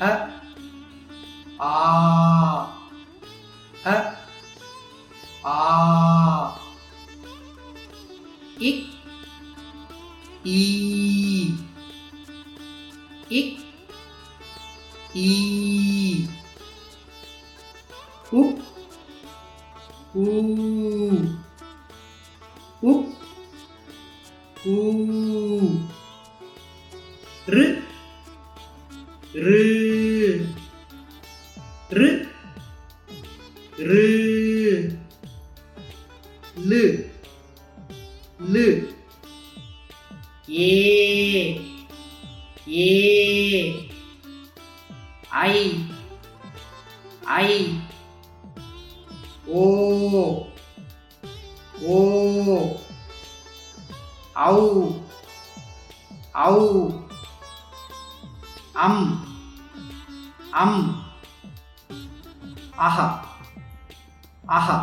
a a a ik. I. Ik. I. U. U. U. U. R. rư. Rứ rư. Lư. Lư. Ye. Ye. Ai. Ai. Ô. Ô. Au. Au. Am am Aha Aha